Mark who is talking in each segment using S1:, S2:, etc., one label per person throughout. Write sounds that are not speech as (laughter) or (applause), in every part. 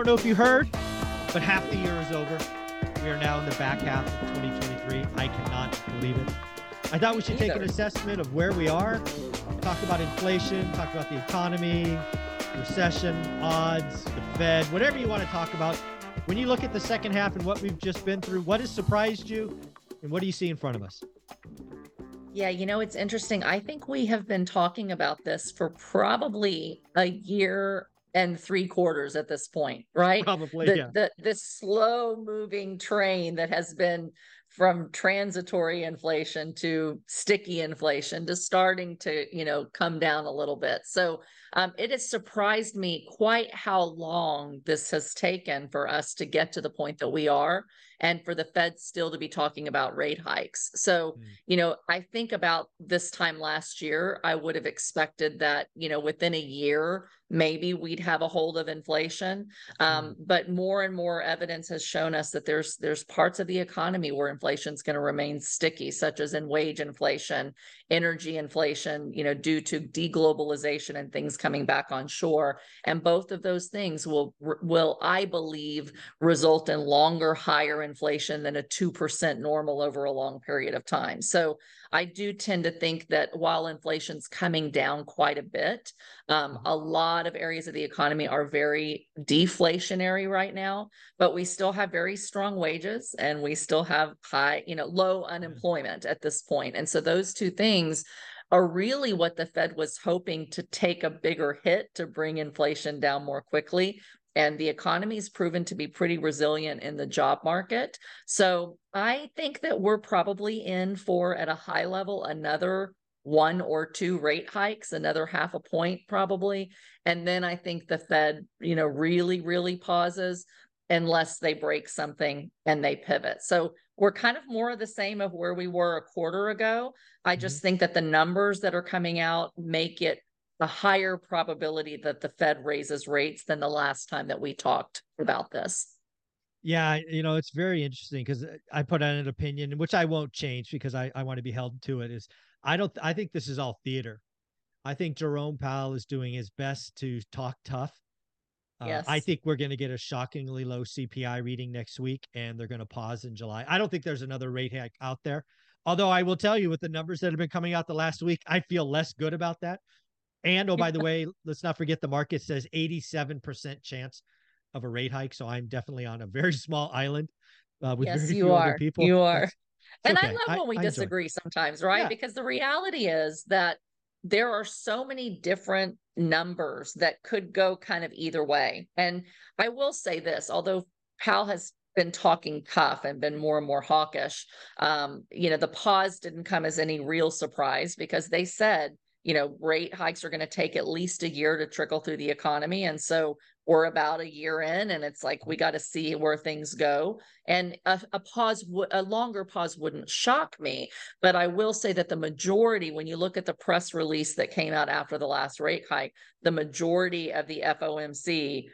S1: Don't know if you heard, but half the year is over. We are now in the back half of 2023. I cannot believe it. I thought we should take an assessment of where we are, talk about inflation, talk about the economy, recession, odds, the Fed, whatever you want to talk about. When you look at the second half and what we've just been through, what has surprised you and what do you see in front of us?
S2: Yeah, you know, it's interesting. I think we have been talking about this for probably a year and three quarters at this point, right?
S1: Probably,
S2: the,
S1: yeah.
S2: the this slow moving train that has been from transitory inflation to sticky inflation to starting to you know come down a little bit so um, it has surprised me quite how long this has taken for us to get to the point that we are and for the fed still to be talking about rate hikes. So
S1: Mm.
S2: you know i think about this time last year i would have expected that you know within a year maybe we'd have a hold of inflation. Um, but more and more evidence has shown us that there's there's parts of the economy where inflation is going to remain sticky, such as in wage inflation, energy inflation, you know, due to deglobalization and things coming back on shore. And both of those things will will I believe result in longer, higher inflation than a two percent normal over a long period of time. So I do tend to think that while inflation's coming down quite a bit, um, a lot of areas of the economy are very deflationary right now, but we still have very strong wages and we still have high, you know, low unemployment at this point. And so those two things are really what the Fed was hoping to take a bigger hit to bring inflation down more quickly. And the economy's proven to be pretty resilient in the job market. So I think that we're probably in for, at a high level, another one or two rate hikes, another half a point probably. And then I think the Fed, you know, really, really pauses unless they break something and they pivot. So we're kind of more of the same of where we were a quarter ago. I just mm-hmm. think that the numbers that are coming out make it a higher probability that the Fed raises rates than the last time that we talked about this.
S1: Yeah, you know, it's very interesting because uh, I put out an opinion, which I won't change because I, I want to be held to it. Is I don't I think this is all theater. I think Jerome Powell is doing his best to talk tough. Uh, I think we're going to get a shockingly low CPI reading next week, and they're going to pause in July. I don't think there's another rate hike out there. Although I will tell you, with the numbers that have been coming out the last week, I feel less good about that. And oh, by the way, let's not forget the market says 87% chance of a rate hike. So I'm definitely on a very (laughs) small island uh, with
S2: Yes,
S1: very
S2: you
S1: few
S2: are.
S1: other people.
S2: You are.
S1: That's-
S2: And I love when we
S1: I
S2: disagree sometimes, right?
S1: Yeah.
S2: Because the reality is that there are so many different numbers that could go kind of either way. And I will say this, although Powell has been talking tough and been more and more hawkish, um, you know, the pause didn't come as any real surprise because they said, you know, rate hikes are going to take at least a year to trickle through the economy. And so we're about a year in, and it's like we got to see where things go. And a, a pause, w- a longer pause wouldn't shock me. But I will say that the majority, when you look at the press release that came out after the last rate hike, the majority of the FOMC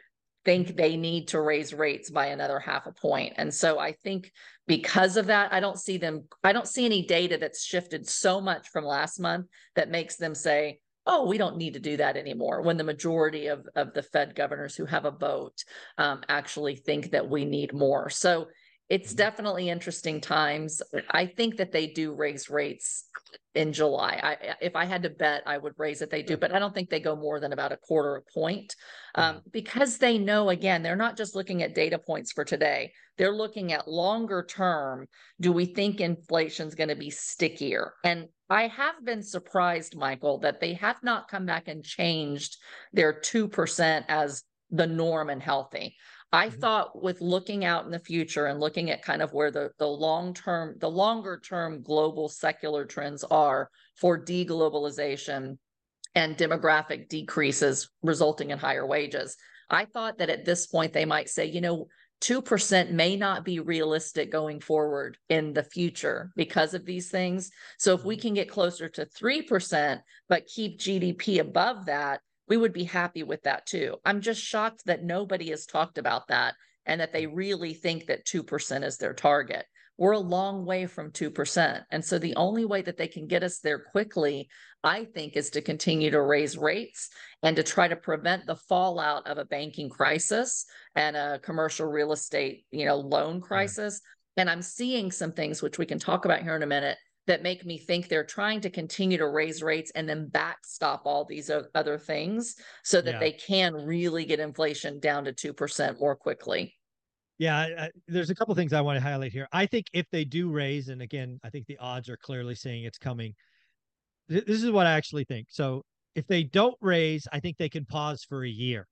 S2: think they need to raise rates by another half a point. And so I think because of that, I don't see them, I don't see any data that's shifted so much from last month that makes them say, oh, we don't need to do that anymore. When the majority of, of the Fed governors who have a vote um, actually think that we need more. So it's
S1: Mhm.
S2: definitely interesting times. I think that they do raise rates in July. I, if I had to bet, I would raise it. They do, but I don't think they go more than about a quarter a point um, because they know, again, they're not just looking at data points for today. They're looking at longer term. Do we think inflation's going to be stickier? And I have been surprised, Michael, that they have not come back and changed their 2% as the norm and healthy. I
S1: Mhm.
S2: thought with looking out in the future and looking at kind of where the, the long term, the longer term global secular trends are for deglobalization, and demographic decreases resulting in higher wages. I thought that at this point they might say, you know, 2% may not be realistic going forward in the future because of these things. So if we mm-hmm. can get closer to 3%, but keep GDP above that, we would be happy with that too. I'm just shocked that nobody has talked about that and that they mm. really think that 2% is their target. We're a long way from 2%. And so the only way that they can get us there quickly, I think, is to continue to raise rates and to try to prevent the fallout of a banking crisis and a commercial real estate, you know, loan mm-hmm. crisis. And I'm seeing some things which we can talk about here in a minute that make me think they're trying to continue to raise rates and then backstop all these other things so that yeah. they can really get inflation down to 2% more quickly.
S1: Yeah, I, there's a couple things I want to highlight here. I think if they do raise, and again, I think the odds are clearly saying it's coming. Th- this is what I actually think. So if they don't raise, I think they can pause for a year.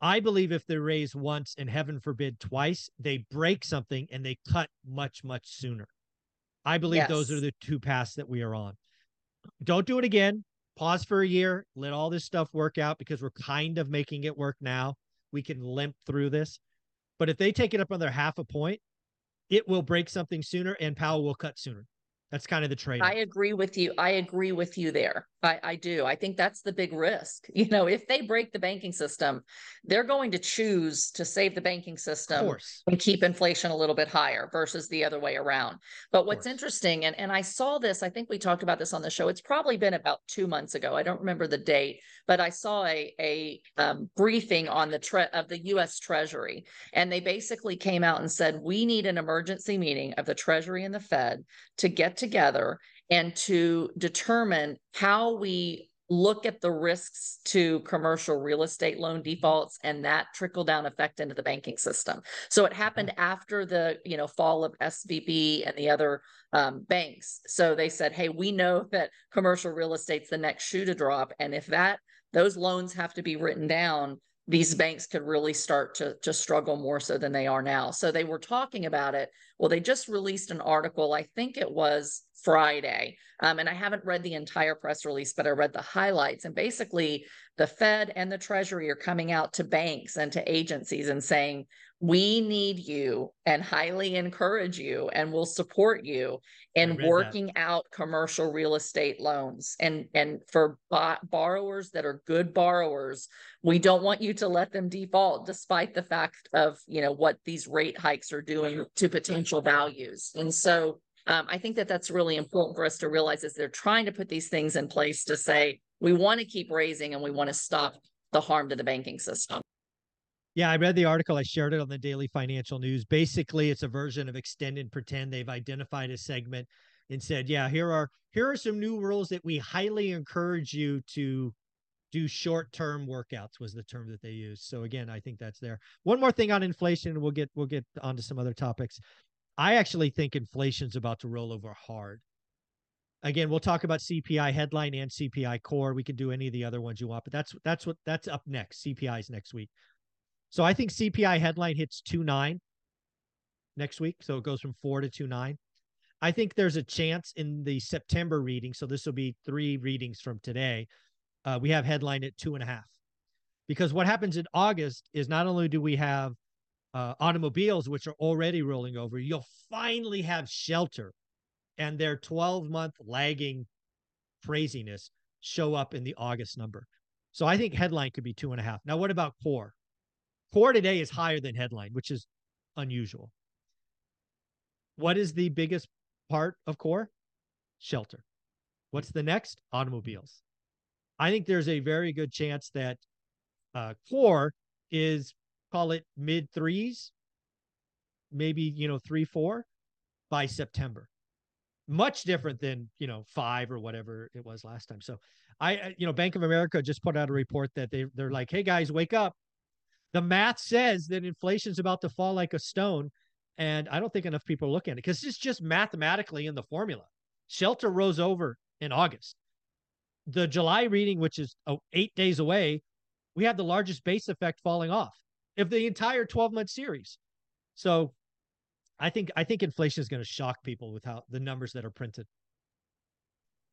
S1: I believe if they raise once and heaven forbid twice, they break something and they cut much, much sooner. I believe yes. those are the two paths that we are on. Don't do it again. Pause for a year. Let all this stuff work out because we're kind of making it work now. We can limp through this. But if they take it up another half a point, it will break something sooner and Powell will cut sooner. That's kind of the trade.
S2: I agree with you. I agree with you there. I, I do. I think that's the big risk. (laughs) You know, if they break the banking system, they're going to choose to save the banking system and keep inflation a little bit higher versus the other way around. But what's interesting, and, and I saw this, I think we talked about this on the show. It's probably been about two months ago. I don't remember the date, but I saw a, a um, briefing on the tre- of the U.S. Treasury, and they basically came out and said we need an emergency meeting of the Treasury and the Fed to get together and to determine how we look at the risks to commercial real estate loan defaults and that trickle down effect into the banking system. So it happened after the you know fall of SVB and the other um, banks. So they said, hey, we know that commercial real estate's the next shoe to drop, and if that those loans have to be written down, these banks could really start to, to struggle more so than they are now. So they were talking about it. Well, they just released an article, I think it was Friday. Um, and I haven't read the entire press release, but I read the highlights. And basically, the Fed and the Treasury are coming out to banks and to agencies and saying, we need you and highly encourage you and will support you in working that. out commercial real estate loans and and for borrowers that are good borrowers we don't want you to let them default despite the fact of you know what these rate hikes are doing to potential values and so um, i think that that's really important for us to realize is they're trying to put these things in place to say we want to keep raising and we want to stop the harm to the banking system
S1: yeah, I read the article. I shared it on the Daily Financial News. Basically, it's a version of extend and pretend. They've identified a segment and said, "Yeah, here are here are some new rules that we highly encourage you to do short-term workouts." Was the term that they used. So again, I think that's there. One more thing on inflation, we'll get we'll get onto some other topics. I actually think inflation's about to roll over hard. Again, we'll talk about CPI headline and CPI core. We can do any of the other ones you want, but that's that's what that's up next. CPI is next week. So I think CPI headline hits two nine next week. So it goes from four to two nine. I think there's a chance in the September reading. So this will be three readings from today. Uh, we have headline at two and a half. Because what happens in August is not only do we have uh, automobiles, which are already rolling over, you'll finally have shelter and their 12 month lagging craziness show up in the August number. So I think headline could be two and a half. Now, what about core? Core today is higher than headline, which is unusual. What is the biggest part of core? Shelter. What's the next? Automobiles. I think there's a very good chance that uh, core is call it mid threes, maybe you know three four by September. Much different than you know five or whatever it was last time. So I you know Bank of America just put out a report that they they're like, hey guys, wake up the math says that inflation's about to fall like a stone. And I don't think enough people are looking at it because it's just mathematically in the formula. Shelter rose over in August. The July reading, which is oh, eight days away, we have the largest base effect falling off of the entire 12 month series. So I think I think inflation is going to shock people with how the numbers that are printed.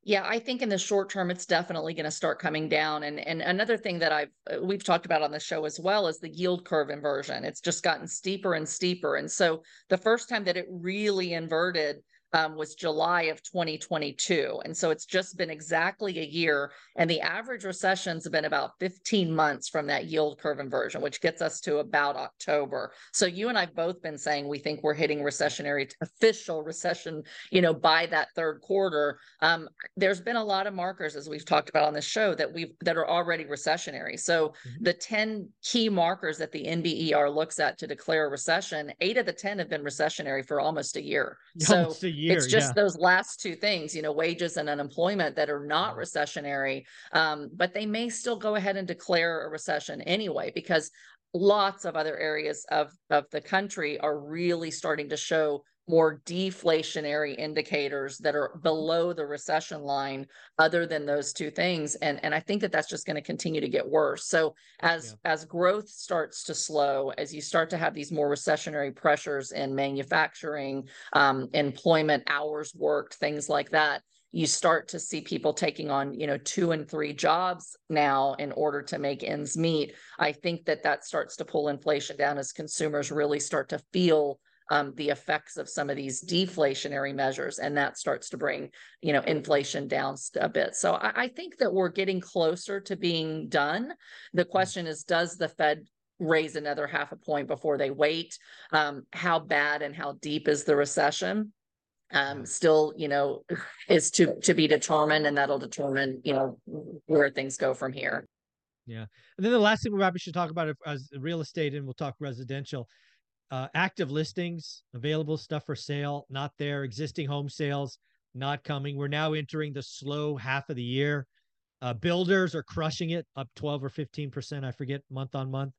S2: Yeah, I think in the short term, it's definitely going to start coming down. And and another thing that I've uh, we've talked about on the show as well is the yield curve inversion. It's just gotten steeper and steeper. And so the first time that it really inverted um, was July of 2022. And so it's just been exactly a year. And the average recession's been about 15 months from that yield curve inversion, which gets us to about October. So you and I've both been saying we think we're hitting recessionary, official recession, you know, by that third quarter. Um, there's been a lot of markers, as we've talked about on the show, that we've that are already recessionary. So mm-hmm. the 10 key markers that the NBER looks at to declare a recession, eight of the 10 have been recessionary for almost a year. (laughs)
S1: Almost so a year,
S2: it's just
S1: yeah.
S2: those last two things, you know, wages and unemployment that are not recessionary. Um, but they may still go ahead and declare a recession anyway, because lots of other areas of, of the country are really starting to show more deflationary indicators that are below the recession line other than those two things and and I think that that's just going to continue to get worse so as yeah. as growth starts to slow as you start to have these more recessionary pressures in manufacturing um, employment hours worked things like that you start to see people taking on you know two and three jobs now in order to make ends meet i think that that starts to pull inflation down as consumers really start to feel um, the effects of some of these deflationary measures, and that starts to bring you know inflation down a bit. So I, I think that we're getting closer to being done. The mm. question is, does the Fed raise another half a point before they wait? Um, how bad and how deep is the recession? um still you know (sighs) is to to be determined and that'll determine you know where things go from here
S1: yeah and then the last thing we probably should talk about is real estate and we'll talk residential uh, active listings, available stuff for sale, not there. Existing home sales, not coming. We're now entering the slow half of the year. Uh, builders are crushing it, up 12 or 15 percent. I forget month on month.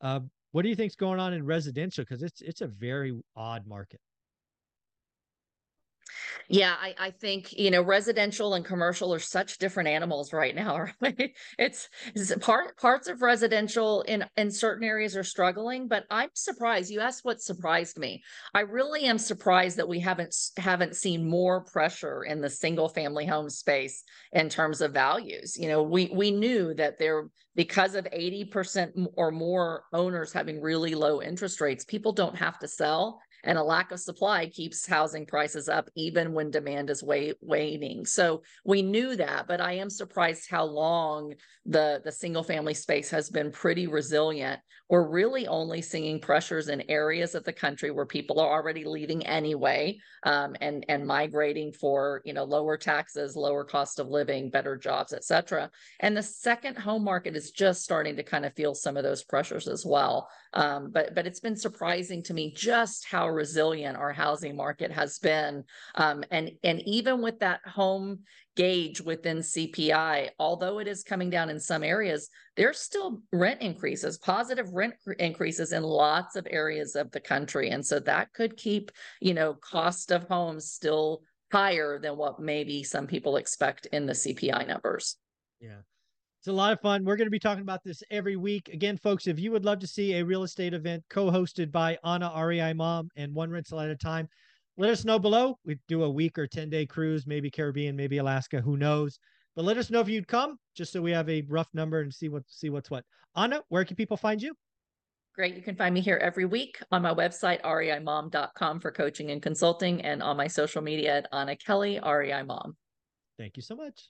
S1: Uh, what do you think's going on in residential? Because it's it's a very odd market.
S2: Yeah, I, I think, you know, residential and commercial are such different animals right now. (laughs) Right? It's, it's part parts of residential in in certain areas are struggling, but I'm surprised. You asked what surprised me. I really am surprised that we haven't haven't seen more pressure in the single family home space in terms of values. You know, we we knew that there because of 80% or more owners having really low interest rates, people don't have to sell and a lack of supply keeps housing prices up even when demand is way, waning. So we knew that, but I am surprised how long the the single family space has been pretty resilient. We're really only seeing pressures in areas of the country where people are already leaving anyway, um, and and migrating for you know lower taxes, lower cost of living, better jobs, etc. And the second home market is just starting to kind of feel some of those pressures as well. Um, but but it's been surprising to me just how resilient our housing market has been. Um, and, and even with that home gauge within CPI, although it is coming down in some areas, there's still rent increases, positive rent increases in lots of areas of the country. And so that could keep, you know, cost of homes still higher than what maybe some people expect in the CPI numbers.
S1: Yeah. It's a lot of fun. We're going to be talking about this every week. Again, folks, if you would love to see a real estate event co-hosted by Anna REI Mom and One Rental at a Time, let us know below. We do a week or 10 day cruise, maybe Caribbean, maybe Alaska, who knows. But let us know if you'd come, just so we have a rough number and see what see what's what. Anna, where can people find you?
S2: Great. You can find me here every week on my website, reimom.com for coaching and consulting, and on my social media at Anna Kelly, REI Mom.
S1: Thank you so much.